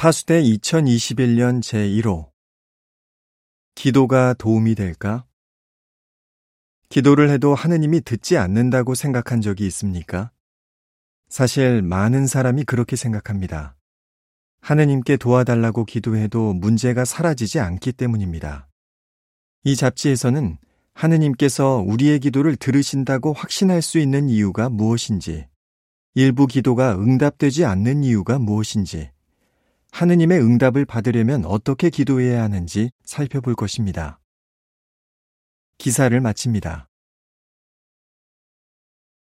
파수대 2021년 제1호 기도가 도움이 될까? 기도를 해도 하느님이 듣지 않는다고 생각한 적이 있습니까? 사실 많은 사람이 그렇게 생각합니다. 하느님께 도와달라고 기도해도 문제가 사라지지 않기 때문입니다. 이 잡지에서는 하느님께서 우리의 기도를 들으신다고 확신할 수 있는 이유가 무엇인지, 일부 기도가 응답되지 않는 이유가 무엇인지, 하느님의 응답을 받으려면 어떻게 기도해야 하는지 살펴볼 것입니다. 기사를 마칩니다.